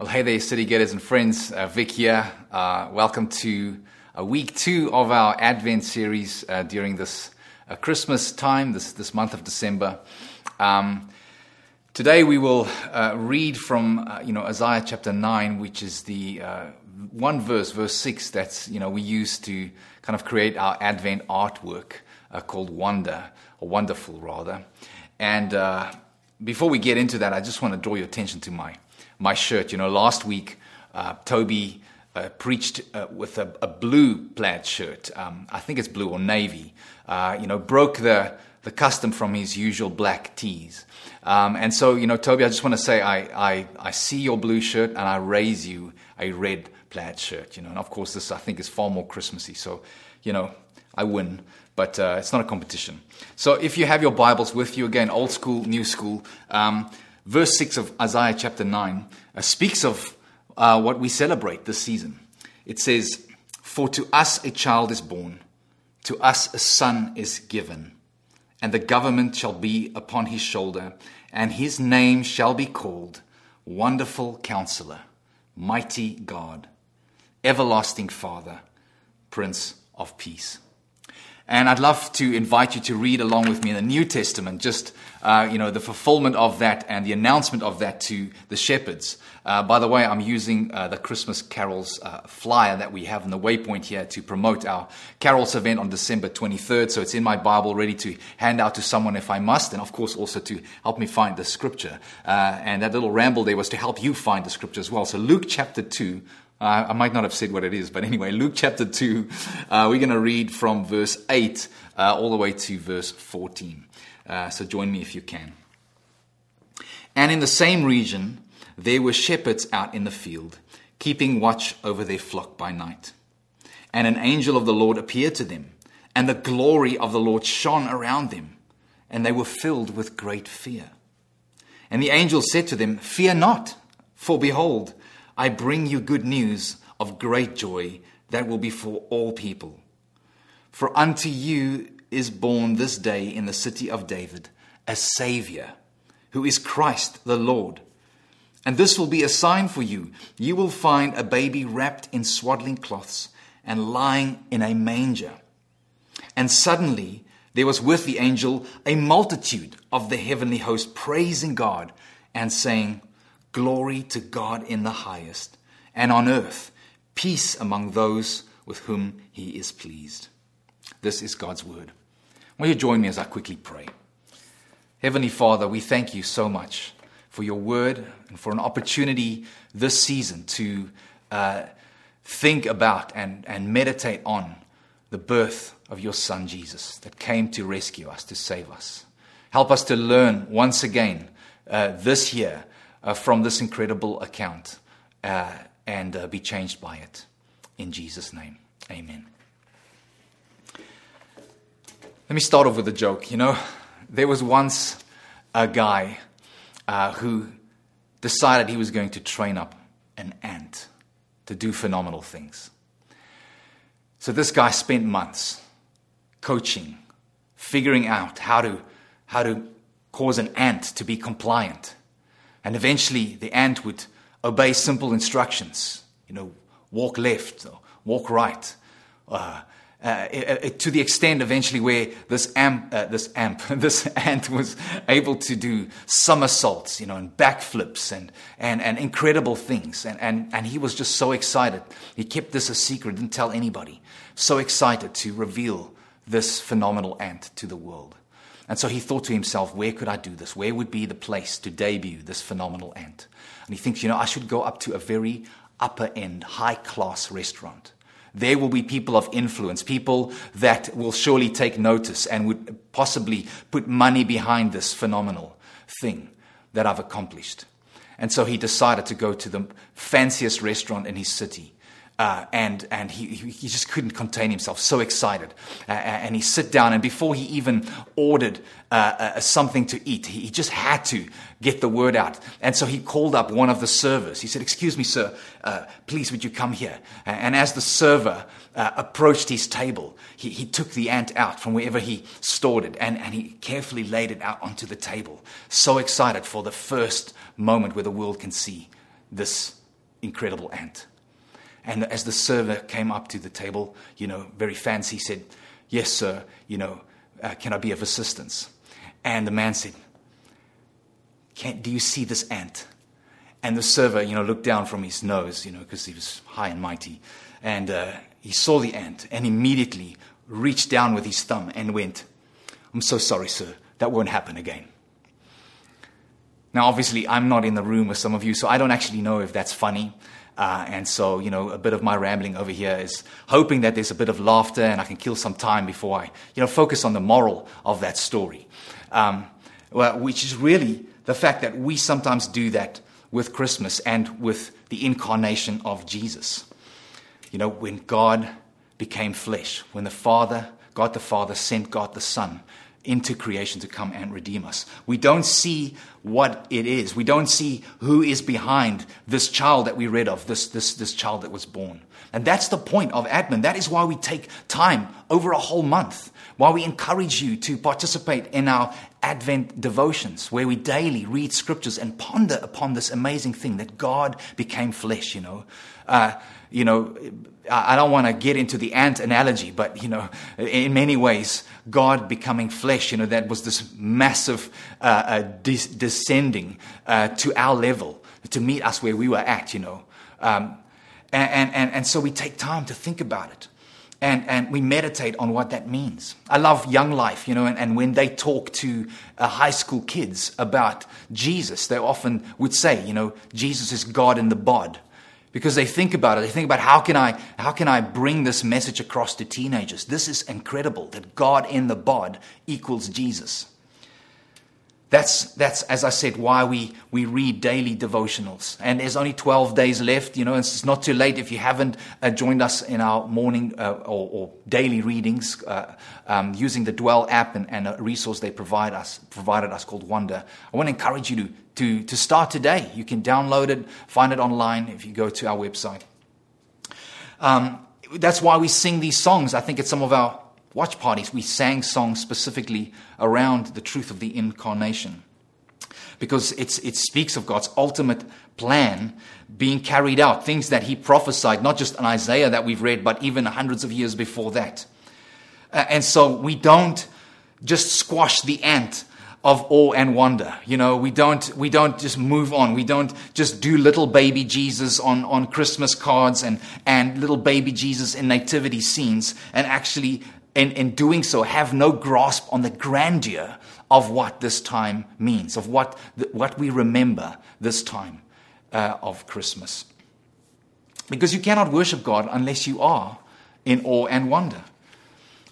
Well, hey there, city getters and friends. Uh, Vic here. Uh, welcome to uh, week two of our Advent series uh, during this uh, Christmas time, this, this month of December. Um, today we will uh, read from you know Isaiah chapter nine, which is the one verse, verse six, that's you know we use to kind of create our Advent artwork called Wonder or Wonderful rather. And before we get into that, I just want to draw your attention to my my shirt. You know, last week, uh, Toby uh, preached uh, with a, a, blue plaid shirt. Um, I think it's blue or navy. Uh, you know, broke the, the custom from his usual black tees. Um, and so, you know, Toby, I just want to say I, I, I see your blue shirt and I raise you a red plaid shirt. You know, and of course, this I think is far more Christmassy. So, you know, I win but uh, it's not a competition. So if you have your Bibles with you, again, old school, new school, um, verse 6 of Isaiah chapter 9 uh, speaks of uh, what we celebrate this season. It says, For to us a child is born, to us a son is given, and the government shall be upon his shoulder, and his name shall be called Wonderful Counselor, Mighty God, Everlasting Father, Prince of Peace. And I'd love to invite you to read along with me in the New Testament, just uh, you know the fulfillment of that and the announcement of that to the shepherds. Uh, by the way, I'm using uh, the Christmas carols uh, flyer that we have in the Waypoint here to promote our carols event on December 23rd. So it's in my Bible, ready to hand out to someone if I must, and of course also to help me find the scripture. Uh, and that little ramble there was to help you find the scripture as well. So Luke chapter 2 I might not have said what it is, but anyway, Luke chapter 2, uh, we're going to read from verse 8 uh, all the way to verse 14. Uh, so join me if you can. And in the same region, there were shepherds out in the field, keeping watch over their flock by night. And an angel of the Lord appeared to them, and the glory of the Lord shone around them, and they were filled with great fear. And the angel said to them, Fear not, for behold, I bring you good news of great joy that will be for all people. For unto you is born this day in the city of David a Savior, who is Christ the Lord. And this will be a sign for you. You will find a baby wrapped in swaddling cloths and lying in a manger. And suddenly there was with the angel a multitude of the heavenly host praising God and saying, Glory to God in the highest, and on earth, peace among those with whom he is pleased. This is God's word. Will you join me as I quickly pray? Heavenly Father, we thank you so much for your word and for an opportunity this season to uh, think about and, and meditate on the birth of your Son Jesus that came to rescue us, to save us. Help us to learn once again uh, this year uh, from this incredible account uh, and uh, be changed by it. In Jesus' name, amen. Let me start off with a joke. You know, there was once a guy uh, who decided he was going to train up an ant to do phenomenal things. So this guy spent months coaching, figuring out how to, how to cause an ant to be compliant and eventually the ant would obey simple instructions, you know, walk left or walk right. Uh, uh, it, to the extent eventually where this amp, uh, this amp, this ant was able to do somersaults, you know, and backflips and, and, and incredible things. And, and, and he was just so excited. He kept this a secret, didn't tell anybody. So excited to reveal this phenomenal ant to the world. And so he thought to himself, where could I do this? Where would be the place to debut this phenomenal ant? And he thinks, you know, I should go up to a very upper end, high class restaurant. There will be people of influence, people that will surely take notice and would possibly put money behind this phenomenal thing that I've accomplished. And so he decided to go to the fanciest restaurant in his city uh, and and he, he just couldn't contain himself, so excited. Uh, and he sit down, and before he even ordered uh, uh, something to eat, he, he, just had to get the word out. And so he called up one of the servers. He said, "Excuse me, sir, uh, please would you come here?" And as the server uh, approached his table, he, he took the ant out from wherever he stored it, and, and he carefully laid it out onto the table. So excited for the first moment where the world can see this incredible ant. And as the server came up to the table, you know, very fancy, said, Yes, sir, you know, uh, can I be of assistance? And the man said, Do you see this ant? And the server, you know, looked down from his nose, you know, because he was high and mighty. And uh, he saw the ant and immediately reached down with his thumb and went, I'm so sorry, sir. That won't happen again. Now, obviously, I'm not in the room with some of you, so I don't actually know if that's funny. Uh, and so, you know, a bit of my rambling over here is hoping that there's a bit of laughter and I can kill some time before I, you know, focus on the moral of that story. Um, well, which is really the fact that we sometimes do that with Christmas and with the incarnation of Jesus. You know, when God became flesh, when the Father, God the Father, sent God the Son into creation to come and redeem us. We don't see what it is. We don't see who is behind this child that we read of, this, this, this child that was born. And that's the point of Advent. That is why we take time over a whole month, why we encourage you to participate in our Advent devotions, where we daily read scriptures and ponder upon this amazing thing that God became flesh, you know. Uh, you know, I don't want to get into the ant analogy, but, you know, in many ways, God becoming flesh, you know, that was this massive uh, uh, des- descending uh, to our level to meet us where we were at, you know. Um, and, and, and so we take time to think about it. And, and we meditate on what that means. I love Young Life, you know, and, and when they talk to uh, high school kids about Jesus, they often would say, you know, Jesus is God in the bod because they think about it. They think about how can I, how can I bring this message across to teenagers? This is incredible that God in the bod equals Jesus. That's, that's, as I said, why we, we read daily devotionals. And there's only 12 days left, you know, it's not too late if you haven't uh, joined us in our morning uh, or, or, daily readings uh, um, using the Dwell app and, and, a resource they provide us, provided us called Wonder. I want to encourage you to, to, to start today. You can download it, find it online if you go to our website. Um, that's why we sing these songs. I think it's some of our watch parties, we sang songs specifically around the truth of the incarnation. Because it speaks of God's ultimate plan being carried out, things that He prophesied, not just in Isaiah that we've read, but even hundreds of years before that. Uh, and so we don't just squash the ant of awe and wonder. You know, we don't, we don't just move on. We don't just do little baby Jesus on, on Christmas cards and, and little baby Jesus in nativity scenes and actually, in, in doing so, have no grasp on the grandeur of what this time means, of what, what we remember this time uh, of Christmas. Because you cannot worship God unless you are in awe and wonder,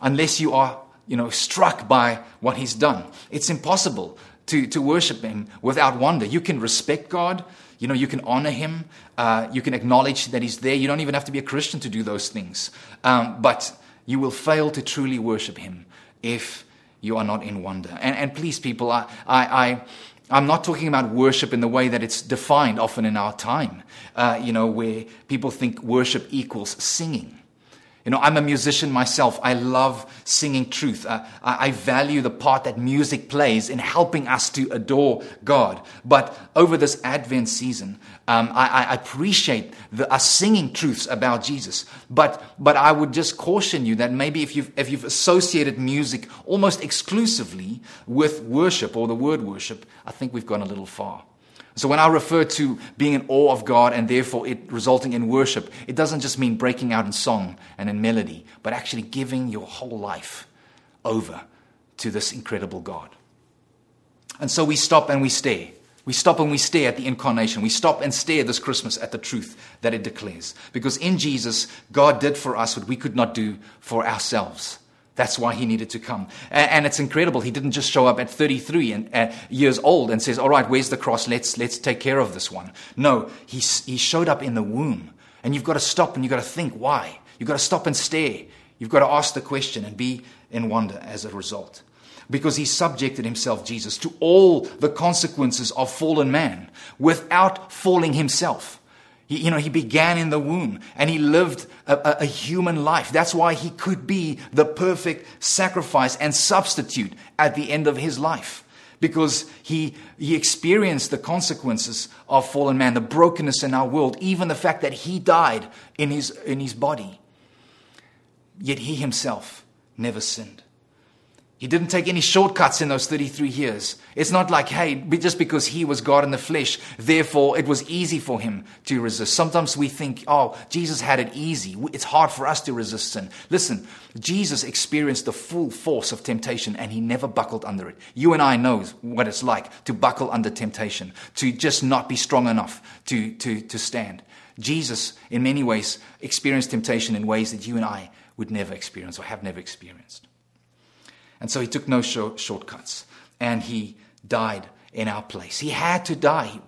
unless you are you know, struck by what he's done. It's impossible to, to worship him without wonder. You can respect God, you know, you can honor him, uh, you can acknowledge that he's there. You don't even have to be a Christian to do those things. Um, but you will fail to truly worship him if you are not in wonder. And, and please, people, I, I, I I'm not talking about worship in the way that it's defined often in our time, uh, you know, where people think worship equals singing. You know, I'm a musician myself. I love singing truth. Uh, I, I value the part that music plays in helping us to adore God. But over this Advent season, um, I, I, appreciate the, us singing truths about Jesus. But, but I would just caution you that maybe if you've, if you've associated music almost exclusively with worship or the word worship, I think we've gone a little far. So when I refer to being in awe of God and therefore it resulting in worship, it doesn't just mean breaking out in song and in melody, but actually giving your whole life over to this incredible God. And so we stop and we stare. We stop and we stare at the incarnation. We stop and stare this Christmas at the truth that it declares. Because in Jesus, God did for us what we could not do for ourselves. That's why he needed to come. And, it's incredible. He didn't just show up at 33 and, uh, years old and says, all right, where's the cross? Let's, let's take care of this one. No, he, he showed up in the womb. And you've got to stop and you've got to think, why? You've got to stop and stare. You've got to ask the question and be in wonder as a result. Because he subjected himself, Jesus, to all the consequences of fallen man without falling himself. He, you know, he began in the womb and he lived a, a, a, human life. That's why he could be the perfect sacrifice and substitute at the end of his life. because he, he experienced the consequences of fallen man, the brokenness in our world, even the fact that he died in his, in his body. Yet he himself never sinned. He didn't take any shortcuts in those 33 years. It's not like, hey, just because he was God in the flesh, therefore it was easy for him to resist. Sometimes we think, oh, Jesus had it easy. It's hard for us to resist sin. Listen, Jesus experienced the full force of temptation and he never buckled under it. You and I know what it's like to buckle under temptation, to just not be strong enough to, to, to stand. Jesus, in many ways, experienced temptation in ways that you and I would never experience or have never experienced. And so he took no short, shortcuts and he died in our place. He had to die.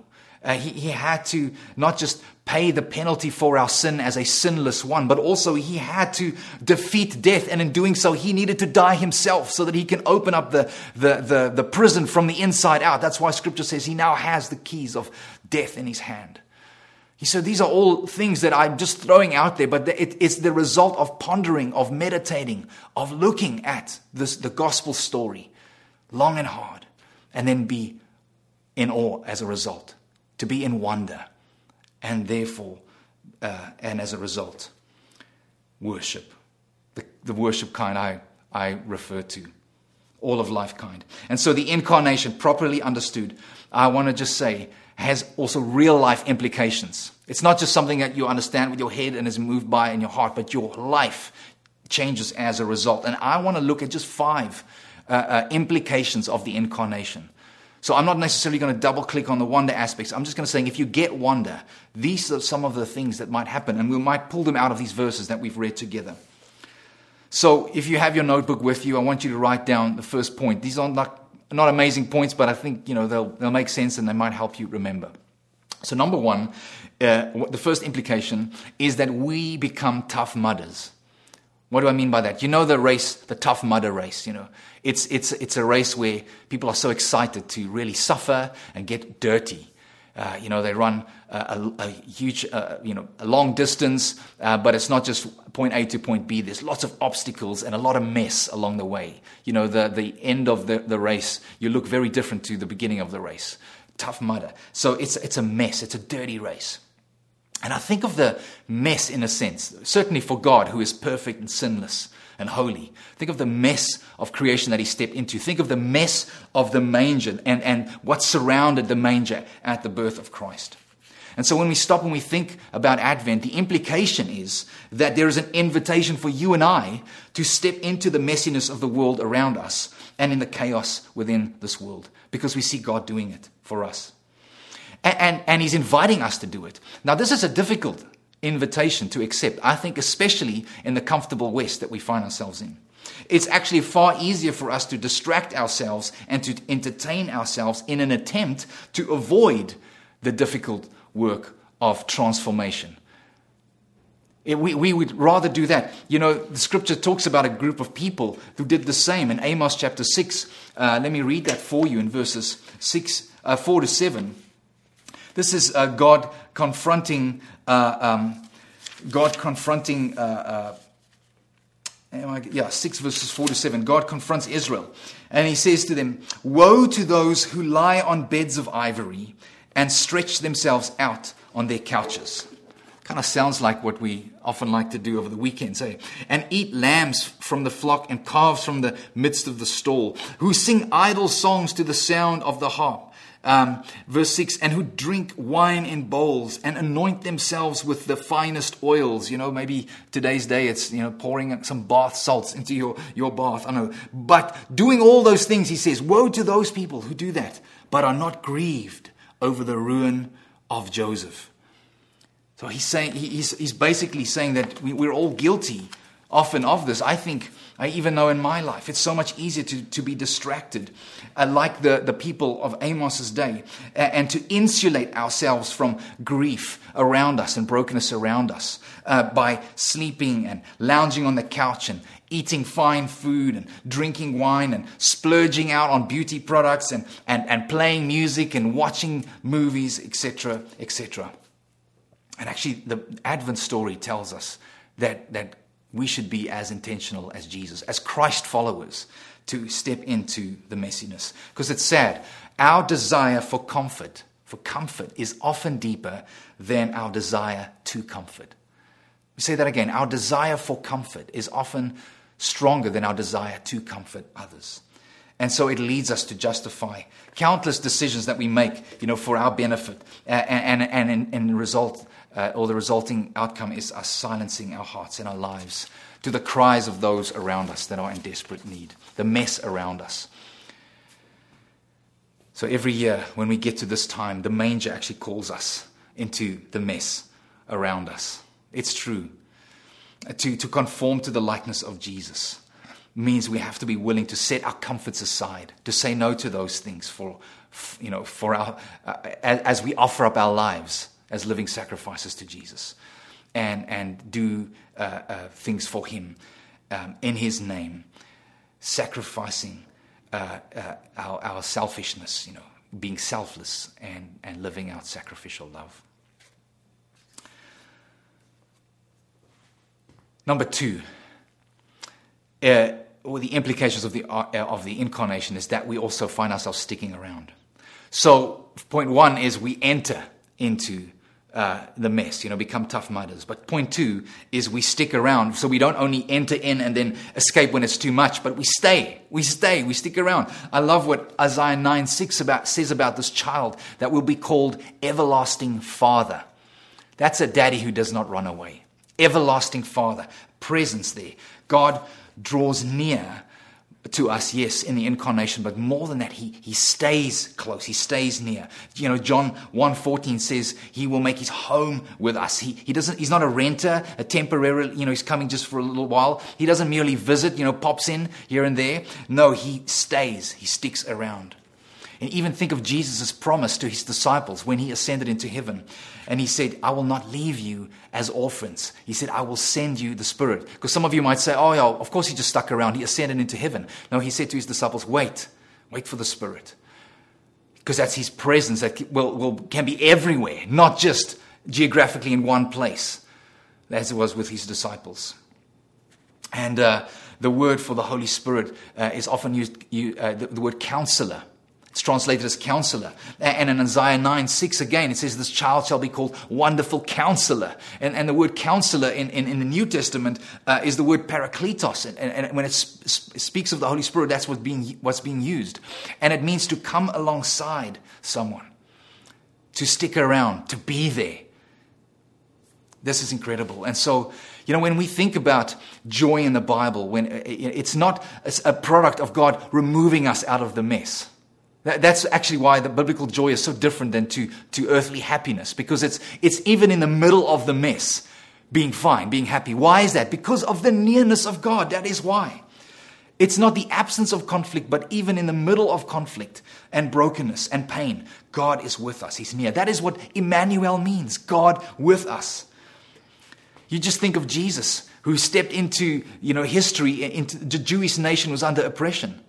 Uh, he, he had to not just pay the penalty for our sin as a sinless one, but also he had to defeat death. And in doing so, he needed to die himself so that he can open up the, the, the, the prison from the inside out. That's why scripture says he now has the keys of death in his hand. He said, These are all things that I'm just throwing out there, but it's the result of pondering, of meditating, of looking at this, the gospel story long and hard, and then be in awe as a result, to be in wonder, and therefore, uh, and as a result, worship. The, the worship kind I, I refer to, all of life kind. And so the incarnation, properly understood, I want to just say, has also real life implications. It's not just something that you understand with your head and is moved by in your heart, but your life changes as a result. And I want to look at just five uh, uh, implications of the incarnation. So I'm not necessarily going to double click on the wonder aspects. I'm just going to say if you get wonder, these are some of the things that might happen, and we might pull them out of these verses that we've read together. So if you have your notebook with you, I want you to write down the first point. These are not not amazing points, but I think you know they'll they'll make sense and they might help you remember. So number one, uh, the first implication is that we become tough mudders. What do I mean by that? You know the race, the tough mudder race. You know, it's it's it's a race where people are so excited to really suffer and get dirty. Uh, you know, they run a, a, huge, uh, you know, a long distance, uh, but it's not just point A to point B. There's lots of obstacles and a lot of mess along the way. You know, the, the end of the, the race, you look very different to the beginning of the race. Tough mudder. So it's, it's a mess. It's a dirty race. And I think of the mess in a sense, certainly for God, who is perfect and sinless and holy. Think of the mess of creation that he stepped into. Think of the mess of the manger and, and what surrounded the manger at the birth of Christ. And so when we stop and we think about Advent, the implication is that there is an invitation for you and I to step into the messiness of the world around us and in the chaos within this world because we see God doing it for us. And, and, and He's inviting us to do it. Now, this is a difficult invitation to accept. I think, especially in the comfortable West that we find ourselves in. It's actually far easier for us to distract ourselves and to entertain ourselves in an attempt to avoid the difficult work of transformation. It, we, we would rather do that. You know, the scripture talks about a group of people who did the same in Amos chapter 6. Uh, let me read that for you in verses 6, uh, 4 to 7. This is uh, God confronting um, God confronting. Uh, uh, yeah, 6 verses 4 to 7. God confronts Israel and he says to them, Woe to those who lie on beds of ivory and stretch themselves out on their couches. Kind of sounds like what we often like to do over the weekends, eh? And eat lambs from the flock and calves from the midst of the stall, who sing idle songs to the sound of the harp um, verse 6 and who drink wine in bowls and anoint themselves with the finest oils. You know, maybe today's day it's, you know, pouring some bath salts into your, your bath. I know. But doing all those things, he says, woe to those people who do that, but are not grieved over the ruin of Joseph. So he's saying, he's, he's basically saying that we, we're all guilty often of this. I think, I even know in my life, it's so much easier to, to be distracted, uh, like the, the people of Amos's day, and to insulate ourselves from grief around us and brokenness around us uh, by sleeping and lounging on the couch and eating fine food and drinking wine and splurging out on beauty products and, and, and playing music and watching movies, etc., etc. And actually, the Advent story tells us that, that we should be as intentional as Jesus, as Christ followers, to step into the messiness. Because it's sad. Our desire for comfort, for comfort, is often deeper than our desire to comfort. We say that again. Our desire for comfort is often stronger than our desire to comfort others. And so it leads us to justify countless decisions that we make, you know, for our benefit. And, and, and in result, uh, or the resulting outcome is us silencing our hearts and our lives to the cries of those around us that are in desperate need, the mess around us. So every year when we get to this time, the manger actually calls us into the mess around us. It's true. To, to conform to the likeness of Jesus means we have to be willing to set our comforts aside, to say no to those things for, you know, for our, uh, as we offer up our lives as living sacrifices to Jesus and, and do uh, uh, things for Him um, in His name, sacrificing uh, uh, our, our selfishness, you know, being selfless and, and living out sacrificial love. Number two, uh, well, the implications of the, uh, of the incarnation is that we also find ourselves sticking around. So, point one is we enter into uh, the mess, you know, become tough mudders. But point two is we stick around. So we don't only enter in and then escape when it's too much, but we stay. We stay. We stick around. I love what Isaiah 9 6 about, says about this child that will be called Everlasting Father. That's a daddy who does not run away. Everlasting Father, presence there. God draws near to us, yes, in the incarnation, but more than that, he, he stays close, he stays near. You know, John 1.14 says he will make his home with us. He, he doesn't, he's not a renter, a temporary, you know, he's coming just for a little while. He doesn't merely visit, you know, pops in here and there. No, he stays, he sticks around. And even think of Jesus' promise to his disciples when he ascended into heaven. And he said, I will not leave you as orphans. He said, I will send you the Spirit. Because some of you might say, oh, yeah, of course he just stuck around. He ascended into heaven. No, he said to his disciples, wait, wait for the Spirit. Because that's his presence that will, will, can be everywhere, not just geographically in one place, as it was with his disciples. And uh, the word for the Holy Spirit uh, is often used, uh, the, the word counselor. It's translated as counselor. And in Isaiah 9 6 again, it says, This child shall be called wonderful counselor. And, and the word counselor in, in, in the New Testament uh, is the word parakletos. And, and, and when it sp- speaks of the Holy Spirit, that's what's being, what's being used. And it means to come alongside someone, to stick around, to be there. This is incredible. And so, you know, when we think about joy in the Bible, when uh, it's not a product of God removing us out of the mess. That's actually why the biblical joy is so different than to, to earthly happiness, because it's, it's even in the middle of the mess, being fine, being happy. Why is that? Because of the nearness of God. That is why. It's not the absence of conflict, but even in the middle of conflict and brokenness and pain, God is with us. He's near. That is what Emmanuel means God with us. You just think of Jesus, who stepped into you know, history, into the Jewish nation was under oppression.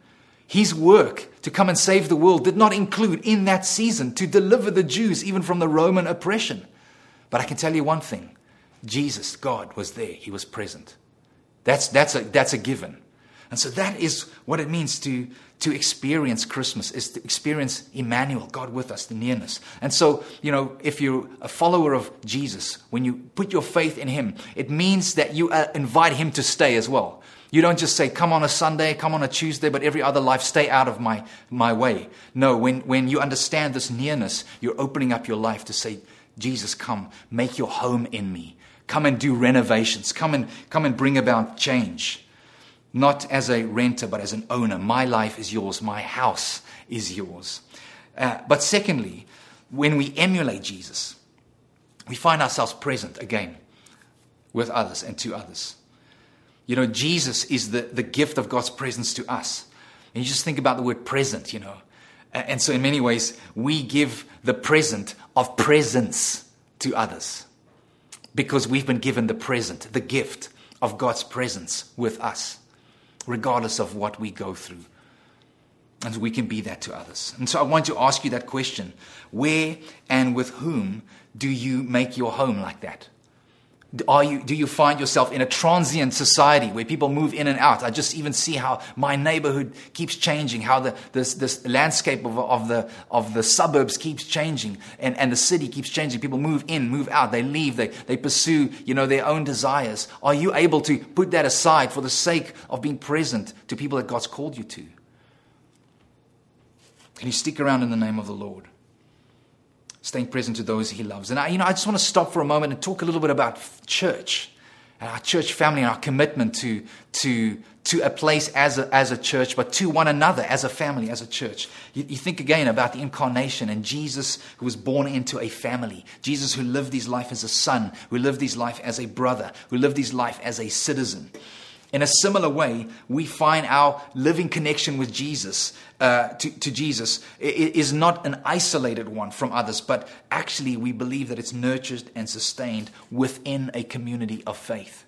His work to come and save the world did not include in that season to deliver the Jews even from the Roman oppression. But I can tell you one thing Jesus, God, was there. He was present. That's, that's, a, that's a given. And so that is what it means to, to experience Christmas, is to experience Emmanuel, God with us, the nearness. And so, you know, if you're a follower of Jesus, when you put your faith in Him, it means that you uh, invite Him to stay as well. You don't just say, come on a Sunday, come on a Tuesday, but every other life, stay out of my, my way. No, when, when you understand this nearness, you're opening up your life to say, Jesus, come, make your home in me. Come and do renovations. Come and, come and bring about change. Not as a renter, but as an owner. My life is yours. My house is yours. Uh, but secondly, when we emulate Jesus, we find ourselves present again with others and to others. You know, Jesus is the, the gift of God's presence to us. And you just think about the word present, you know. And so, in many ways, we give the present of presence to others because we've been given the present, the gift of God's presence with us, regardless of what we go through. And so we can be that to others. And so, I want to ask you that question Where and with whom do you make your home like that? Are you, do you find yourself in a transient society where people move in and out? I just even see how my neighborhood keeps changing, how the, this, this landscape of, of, the, of the suburbs keeps changing, and, and the city keeps changing. People move in, move out, they leave, they, they pursue you know, their own desires. Are you able to put that aside for the sake of being present to people that God's called you to? Can you stick around in the name of the Lord? Staying present to those he loves. And I, you know, I just want to stop for a moment and talk a little bit about church and our church family and our commitment to, to, to a place as a, as a church, but to one another as a family, as a church. You, you think again about the incarnation and Jesus who was born into a family. Jesus who lived his life as a son, who lived his life as a brother, who lived his life as a citizen. In a similar way, we find our living connection with Jesus, uh, to, to, Jesus, is not an isolated one from others, but actually we believe that it's nurtured and sustained within a community of faith.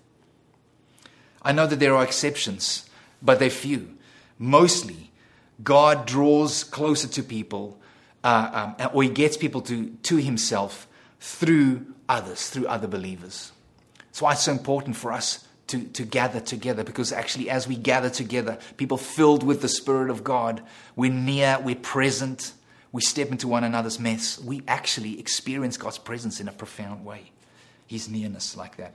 I know that there are exceptions, but they're few. Mostly, God draws closer to people, uh, um, or He gets people to, to Himself through others, through other believers. That's why it's so important for us to, to gather together because actually, as we gather together, people filled with the Spirit of God, we're near, we're present, we step into one another's mess. We actually experience God's presence in a profound way. His nearness, like that.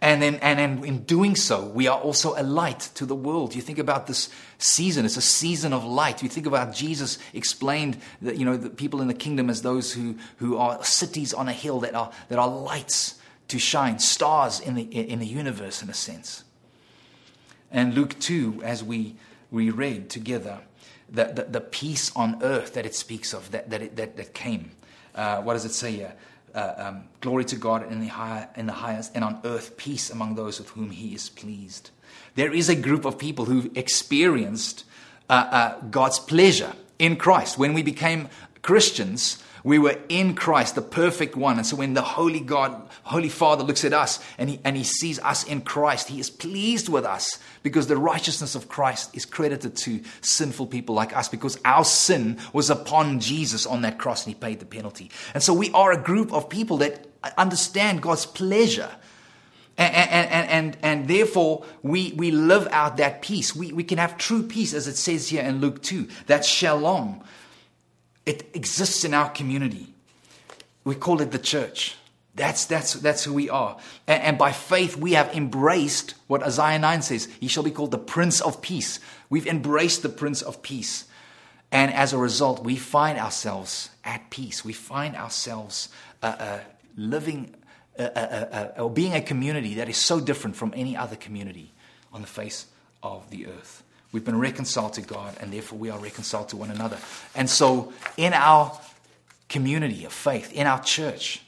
And then, and, then in doing so, we are also a light to the world. You think about this season, it's a season of light. You think about Jesus explained that, you know, the people in the kingdom as those who, who are cities on a hill that are, that are lights to shine, stars in the, in the universe, in a sense. And Luke 2, as we, we read together, the, the, the peace on earth that it speaks of, that, that, it, that, that came. Uh, what does it say here? Uh, um, glory to God in the, high, in the highest, and on earth peace among those with whom He is pleased. There is a group of people who've experienced uh, uh God's pleasure in Christ. When we became Christians, we were in Christ, the perfect one. And so when the Holy God, Holy Father looks at us and he, and he sees us in Christ, he is pleased with us because the righteousness of Christ is credited to sinful people like us because our sin was upon Jesus on that cross and he paid the penalty. And so we are a group of people that understand God's pleasure. And, and, and, and, therefore, we, we live out that peace. We, we can have true peace, as it says here in Luke 2. That's shalom. It exists in our community. We call it the church. That's, that's, that's who we are. And, and, by faith, we have embraced what Isaiah 9 says He shall be called the Prince of Peace. We've embraced the Prince of Peace. And as a result, we find ourselves at peace. We find ourselves uh, uh, living uh, uh, uh, uh or being a community that is so different from any other community on the face of the earth. We've been reconciled to God, and therefore we are reconciled to one another. And so, in our community of faith, in our church,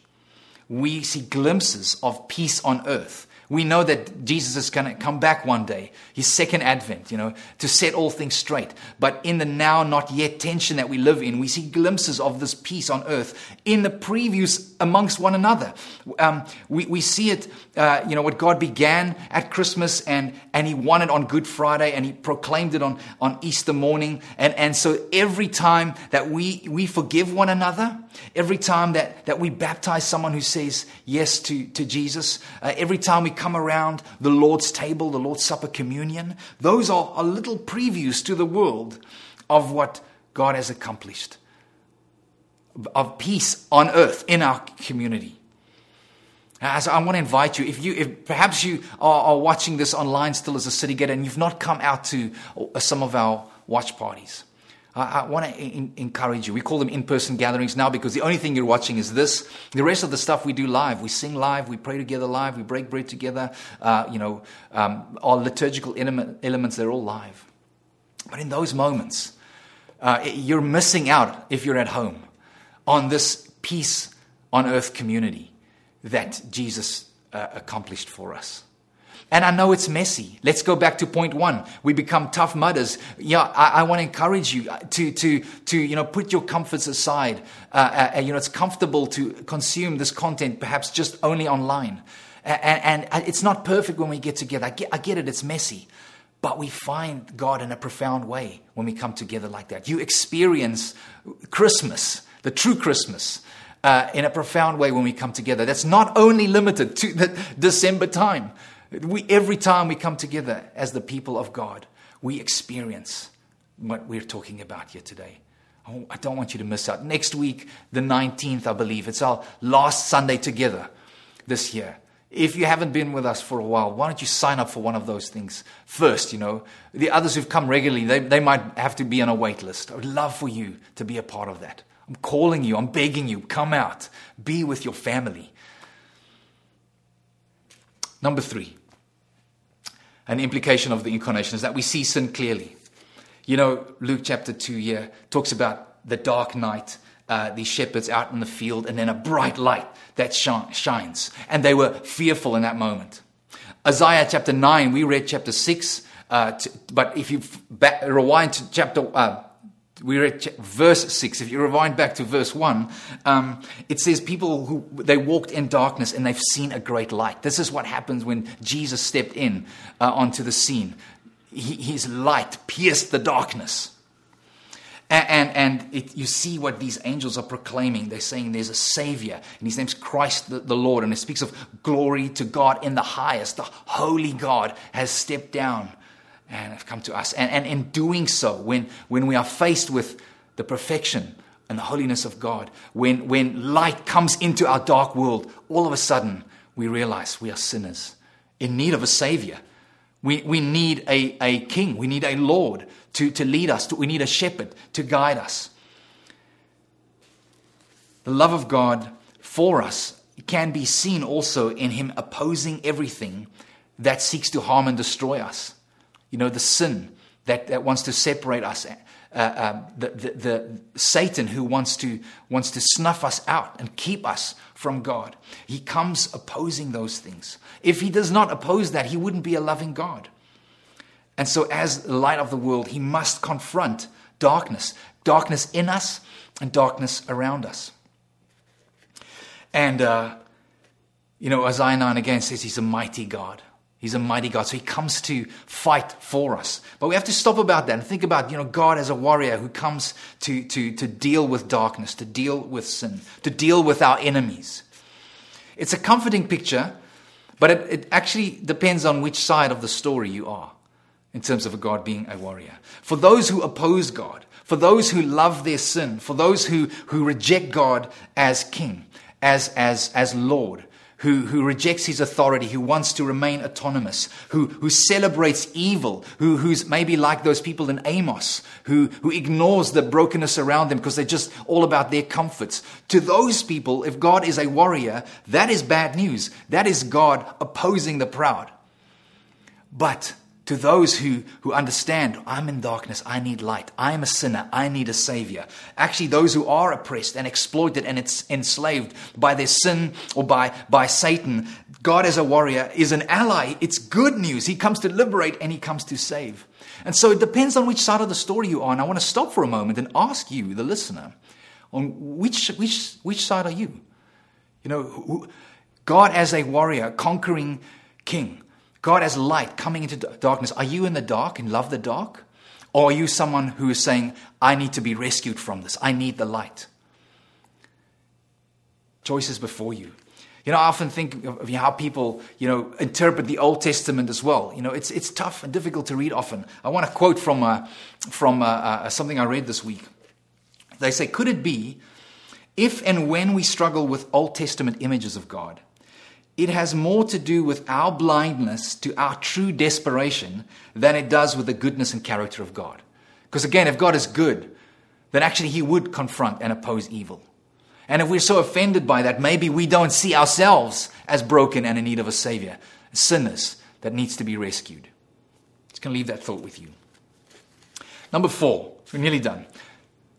we see glimpses of peace on earth we know that Jesus is going to come back one day, his second advent, you know, to set all things straight. But in the now, not yet tension that we live in, we see glimpses of this peace on earth in the previews amongst one another. Um, we, we see it, uh, you know, what God began at Christmas and, and he won it on Good Friday and he proclaimed it on, on Easter morning. And, and so every time that we, we forgive one another, every time that, that we baptize someone who says yes to, to Jesus, uh, every time we come around the Lord's table, the Lord's Supper communion. Those are, are little previews to the world of what God has accomplished of peace on earth in our community. As I want to invite you, if you, if perhaps you are, are watching this online still as a city getter and you've not come out to uh, some of our watch parties, I, I want to in, encourage you. We call them in person gatherings now because the only thing you're watching is this. The rest of the stuff we do live. We sing live, we pray together live, we break bread together. Uh, you know, um, our liturgical element, elements, they're all live. But in those moments, uh, you're missing out if you're at home on this peace on earth community that Jesus uh, accomplished for us. And I know it's messy. Let's go back to point one. We become tough mudders. Yeah, I, I want to encourage you to, to, to, you know, put your comforts aside. Uh, uh, uh, you know, it's comfortable to consume this content perhaps just only online. And, and it's not perfect when we get together. I get, I get it, it's messy. But we find God in a profound way when we come together like that. You experience Christmas, the true Christmas, uh, in a profound way when we come together. That's not only limited to the December time. We, every time we come together as the people of God, we experience what we're talking about here today. Oh, I don't want you to miss out. Next week, the 19th, I believe, it's our last Sunday together this year. If you haven't been with us for a while, why don't you sign up for one of those things first? You know, the others who've come regularly, they, they might have to be on a wait list. I would love for you to be a part of that. I'm calling you, I'm begging you, come out, be with your family. Number three, an implication of the incarnation is that we see sin clearly. You know, Luke chapter 2 here talks about the dark night, uh, these shepherds out in the field, and then a bright light that sh- shines. And they were fearful in that moment. Isaiah chapter 9, we read chapter 6, uh, but if you back, rewind to chapter, uh, we read ch- verse 6. If you rewind back to verse 1, um, it says people who they walked in darkness and they've seen a great light. This is what happens when Jesus stepped in uh, onto the scene he, his light pierced the darkness. And, and, and it, you see what these angels are proclaiming. They're saying there's a Savior, and his name's Christ the, the Lord. And it speaks of glory to God in the highest. The holy God has stepped down and have come to us. And, and in doing so, when, when we are faced with the perfection and the holiness of God, when, when light comes into our dark world, all of a sudden we realize we are sinners in need of a Savior. We, we need a, a king. We need a Lord to, to lead us. To, we need a shepherd to guide us. The love of God for us can be seen also in Him opposing everything that seeks to harm and destroy us. You know, the sin that, that wants to separate us, uh, uh, the, the, the, Satan who wants to, wants to snuff us out and keep us from God. He comes opposing those things. If he does not oppose that, he wouldn't be a loving God. And so, as the light of the world, he must confront darkness darkness in us and darkness around us. And, uh, you know, Isaiah 9 again says he's a mighty God. He's a mighty God. So he comes to fight for us. But we have to stop about that and think about, you know, God as a warrior who comes to, to, to deal with darkness, to deal with sin, to deal with our enemies. It's a comforting picture, but it, it actually depends on which side of the story you are in terms of a God being a warrior. For those who oppose God, for those who love their sin, for those who, who reject God as king, as, as, as Lord, who, who rejects his authority, who wants to remain autonomous, who, who celebrates evil, who, who's maybe like those people in Amos, who, who ignores the brokenness around them because they're just all about their comforts. To those people, if God is a warrior, that is bad news. That is God opposing the proud. But to those who, who understand, I'm in darkness, I need light, I am a sinner, I need a savior. Actually, those who are oppressed and exploited and enslaved by their sin or by, by Satan, God as a warrior is an ally. It's good news. He comes to liberate and he comes to save. And so it depends on which side of the story you are. And I want to stop for a moment and ask you, the listener, on which, which, which side are you? You know, God as a warrior, conquering king God as light coming into darkness. Are you in the dark and love the dark? Or are you someone who is saying, I need to be rescued from this? I need the light? Choices before you. You know, I often think of how people, you know, interpret the Old Testament as well. You know, it's, it's tough and difficult to read often. I want to quote from, from something I read this week. They say, Could it be if and when we struggle with Old Testament images of God, it has more to do with our blindness to our true desperation than it does with the goodness and character of God. Because again, if God is good, then actually He would confront and oppose evil. And if we're so offended by that, maybe we don't see ourselves as broken and in need of a Savior, sinners that needs to be rescued. Just to leave that thought with you. Number four, we're nearly done.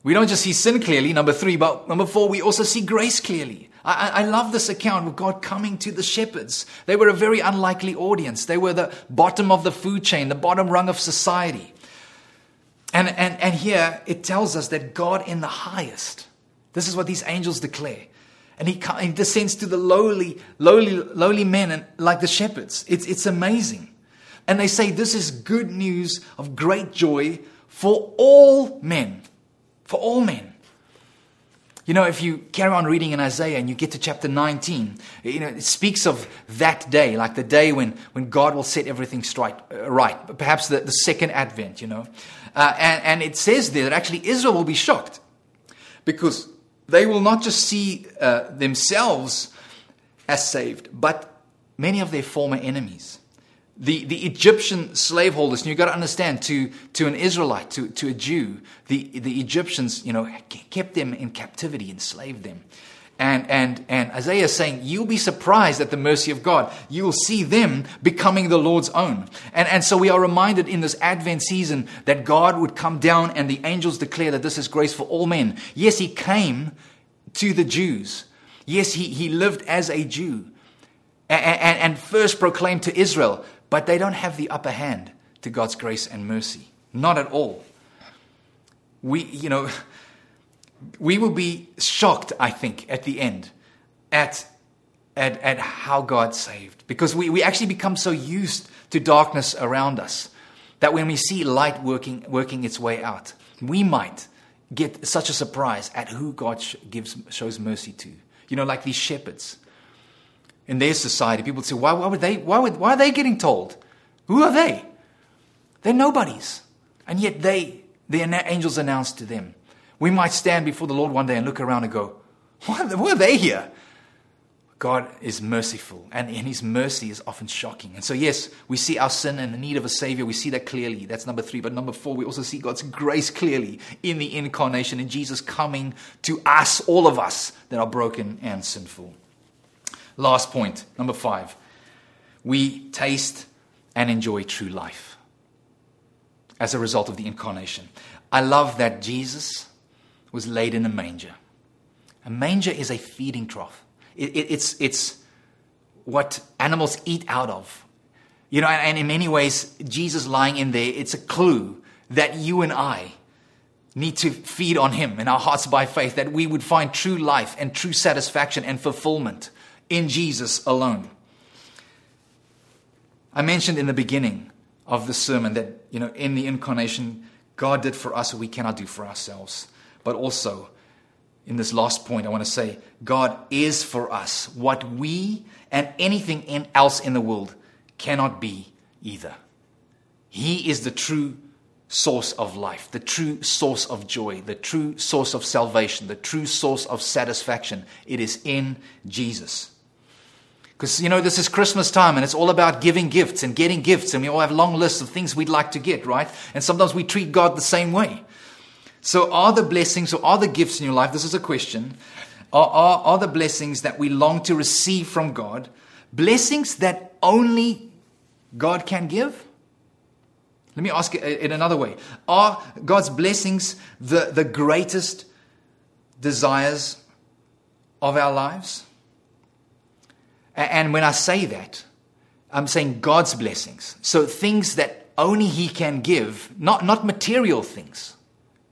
We don't just see sin clearly, number three, but number four, we also see grace clearly. I, I, love this account of God coming to the shepherds. They were a very unlikely audience. They were the bottom of the food chain, the bottom rung of society. And, and, and here it tells us that God in the highest, this is what these angels declare. And he, he descends to the lowly, lowly, lowly men and, like the shepherds. It's, it's amazing. And they say this is good news of great joy for all men. For all men. You know, if you carry on reading in Isaiah and you get to chapter 19, you know, it speaks of that day, like the day when, when God will set everything straight, uh, right. Perhaps the, the second advent, you know. Uh, and, and it says there that actually Israel will be shocked because they will not just see uh, themselves as saved, but many of their former enemies the, the Egyptian slaveholders, and you've got to understand, to, to an Israelite, to, to a Jew, the, the Egyptians, you know, kept them in captivity, enslaved them. And, and, and Isaiah is saying, You'll be surprised at the mercy of God. You will see them becoming the Lord's own. And, and so we are reminded in this Advent season that God would come down and the angels declare that this is grace for all men. Yes, He came to the Jews. Yes, He, he lived as a Jew. And, and, and first proclaimed to Israel, but they don't have the upper hand to God's grace and mercy. Not at all. We, you know, we will be shocked, I think, at the end at, at, at how God saved. Because we, we actually become so used to darkness around us that when we see light working, working its way out, we might get such a surprise at who God gives, shows mercy to. You know, like these shepherds in their society, people would say, why, why, would they, why, would, why are they getting told? Who are they? They're nobodies. And yet they, the angels announced to them. We might stand before the Lord one day and look around and go, why, why are they here? God is merciful, and, and His mercy is often shocking. And so, yes, we see our sin and the need of a Savior. We see that clearly. That's number three. But number four, we also see God's grace clearly in the incarnation, in Jesus coming to us, all of us that are broken and sinful. Last point, number five. We taste and enjoy true life as a result of the incarnation. I love that Jesus was laid in a manger. A manger is a feeding trough, it, it, it's, it's what animals eat out of. You know, and, and in many ways, Jesus lying in there, it's a clue that you and I need to feed on Him in our hearts by faith, that we would find true life and true satisfaction and fulfillment in Jesus alone. I mentioned in the beginning of the sermon that, you know, in the incarnation, God did for us what we cannot do for ourselves. But also, in this last point, I want to say God is for us what we and anything else in the world cannot be either. He is the true source of life, the true source of joy, the true source of salvation, the true source of satisfaction. It is in Jesus. Because, you know, this is Christmas time and it's all about giving gifts and getting gifts, and we all have long lists of things we'd like to get, right? And sometimes we treat God the same way. So, are the blessings or are the gifts in your life, this is a question, are, are, are the blessings that we long to receive from God blessings that only God can give? Let me ask it uh, in another way. Are God's blessings the, the greatest desires of our lives? And when I say that, I'm saying God's blessings. So things that only He can give, not, not material things.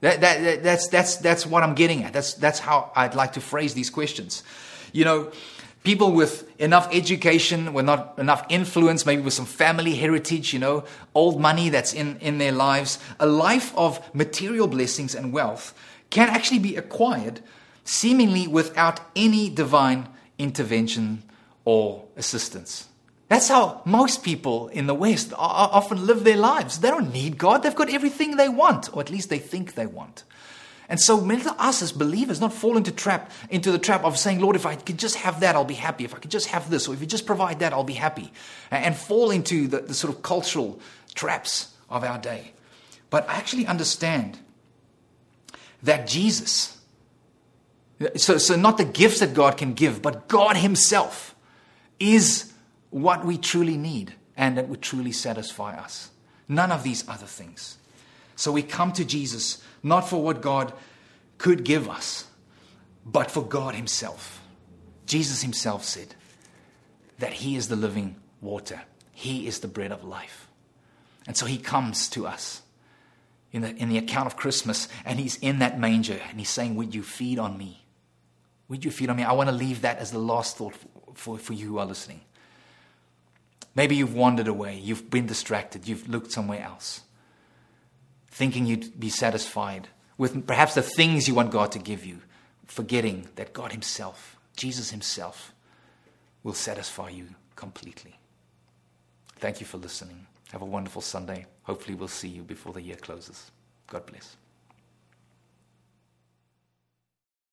That, that, that, that's, that's, that's what I'm getting at. That's, that's how I'd like to phrase these questions. You know, people with enough education, with not enough influence, maybe with some family heritage, you know, old money that's in, in their lives, a life of material blessings and wealth can actually be acquired seemingly without any divine intervention or assistance. That's how most people in the West often live their lives. They don't need God. They've got everything they want, or at least they think they want. And so many of us as believers not fall into trap into the trap of saying, Lord, if I could just have that, I'll be happy. If I could just have this, or if you just provide that, I'll be happy. And fall into the, the sort of cultural traps of our day. But I actually understand that Jesus, so, so not the gifts that God can give, but God Himself is what we truly need and that would truly satisfy us. None of these other things. So we come to Jesus not for what God could give us, but for God Himself. Jesus Himself said that He is the living water, He is the bread of life. And so He comes to us in the, in the account of Christmas, and He's in that manger, and He's saying, Would you feed on me? Would you feed on me? I want to leave that as the last thought for, for you who are listening. Maybe you've wandered away, you've been distracted, you've looked somewhere else, thinking you'd be satisfied with perhaps the things you want God to give you, forgetting that God Himself, Jesus Himself, will satisfy you completely. Thank you for listening. Have a wonderful Sunday. Hopefully, we'll see you before the year closes. God bless.